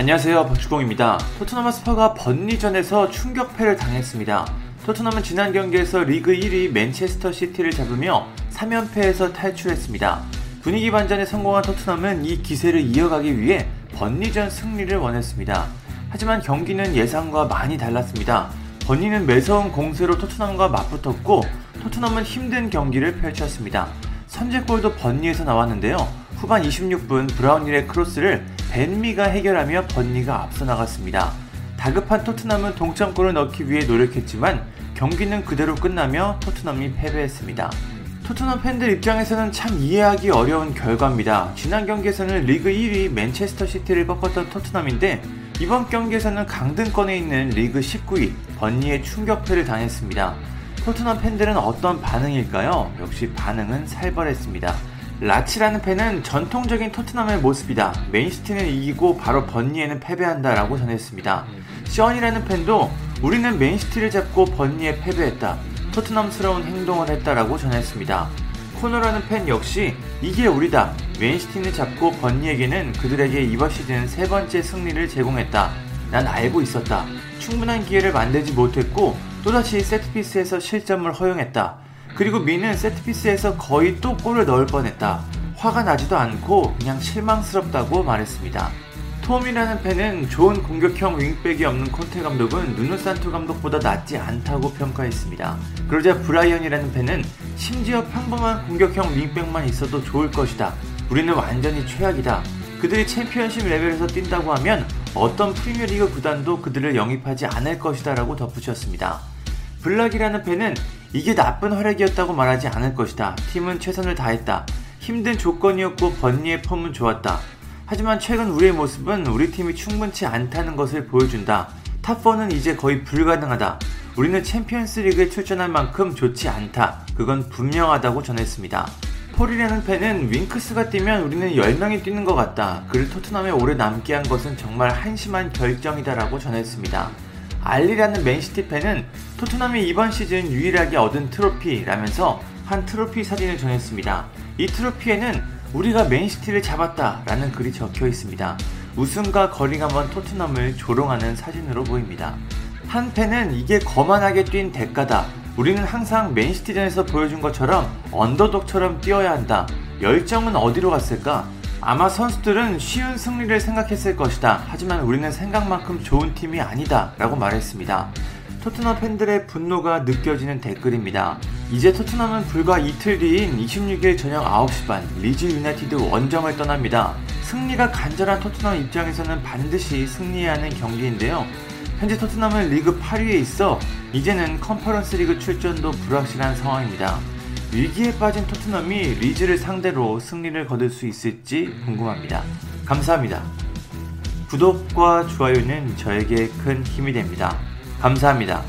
안녕하세요 박주공입니다. 토트넘 하스퍼가 번리전에서 충격패를 당했습니다. 토트넘은 지난 경기에서 리그 1위 맨체스터 시티를 잡으며 3연패에서 탈출했습니다. 분위기 반전에 성공한 토트넘은 이 기세를 이어가기 위해 번리전 승리를 원했습니다. 하지만 경기는 예상과 많이 달랐습니다. 번리는 매서운 공세로 토트넘과 맞붙었고 토트넘은 힘든 경기를 펼쳤습니다. 선제골도 번리에서 나왔는데요. 후반 26분 브라운힐의 크로스를 벤 미가 해결하며 번리가 앞서 나갔습니다. 다급한 토트넘은 동점골을 넣기 위해 노력했지만 경기는 그대로 끝나며 토트넘이 패배했습니다. 토트넘 팬들 입장에서는 참 이해하기 어려운 결과입니다. 지난 경기에서는 리그 1위 맨체스터 시티를 꺾었던 토트넘인데 이번 경기에서는 강등권에 있는 리그 19위 번리에 충격패를 당했습니다. 토트넘 팬들은 어떤 반응일까요? 역시 반응은 살벌했습니다. 라치라는 팬은 전통적인 토트넘의 모습이다. 맨시티는 이기고 바로 번니에는 패배한다 라고 전했습니다. 시언이라는 팬도 우리는 맨시티를 잡고 번니에 패배했다. 토트넘스러운 행동을 했다라고 전했습니다. 코너라는 팬 역시 이게 우리다. 맨시티는 잡고 번니에게는 그들에게 이번 시즌 세 번째 승리를 제공했다. 난 알고 있었다. 충분한 기회를 만들지 못했고 또다시 세트피스에서 실점을 허용했다. 그리고 미는 세트피스에서 거의 또 골을 넣을 뻔했다. 화가 나지도 않고 그냥 실망스럽다고 말했습니다. 톰이라는 팬은 좋은 공격형 윙백이 없는 콘테 감독은 누누 산투 감독보다 낫지 않다고 평가했습니다. 그러자 브라이언이라는 팬은 심지어 평범한 공격형 윙백만 있어도 좋을 것이다. 우리는 완전히 최악이다. 그들이 챔피언십 레벨에서 뛴다고 하면 어떤 프리미어리그 구단도 그들을 영입하지 않을 것이다 라고 덧붙였습니다. 블락이라는 팬은 이게 나쁜 활약이었다고 말하지 않을 것이다. 팀은 최선을 다했다. 힘든 조건이었고 번리의 폼은 좋았다. 하지만 최근 우리의 모습은 우리 팀이 충분치 않다는 것을 보여준다. 탑4는 이제 거의 불가능하다. 우리는 챔피언스 리그에 출전할 만큼 좋지 않다. 그건 분명하다고 전했습니다. 폴이라는 팬은 윙크스가 뛰면 우리는 10명이 뛰는 것 같다. 그를 토트넘에 오래 남게 한 것은 정말 한심한 결정이다라고 전했습니다. 알리라는 맨시티 팬은 토트넘이 이번 시즌 유일하게 얻은 트로피라면서 한 트로피 사진을 전했습니다. 이 트로피에는 우리가 맨시티를 잡았다 라는 글이 적혀 있습니다. 거리가 먼 토트넘을 조롱하는 사진으로 보입니다. 한 팬은 이게 거만하게 뛴 대가다. 우리는 항상 맨시티전에서 보여준 것처럼 언더독처럼 뛰어야 한다. 열정은 어디로 갔을까? 아마 선수들은 쉬운 승리를 생각했을 것이다. 하지만 우리는 생각만큼 좋은 팀이 아니다. 라고 말했습니다. 토트넘 팬들의 분노가 느껴지는 댓글입니다. 이제 토트넘은 불과 이틀 뒤인 26일 저녁 9시 반 리즈 유나이티드 원정을 떠납니다. 승리가 간절한 토트넘 입장에서는 반드시 승리해야 하는 경기인데요. 현재 토트넘은 리그 8위에 있어 이제는 컨퍼런스 리그 출전도 불확실한 상황입니다. 위기에 빠진 토트넘이 리즈를 상대로 승리를 거둘 수 있을지 궁금합니다. 감사합니다. 구독과 좋아요는 저에게 큰 힘이 됩니다. 감사합니다.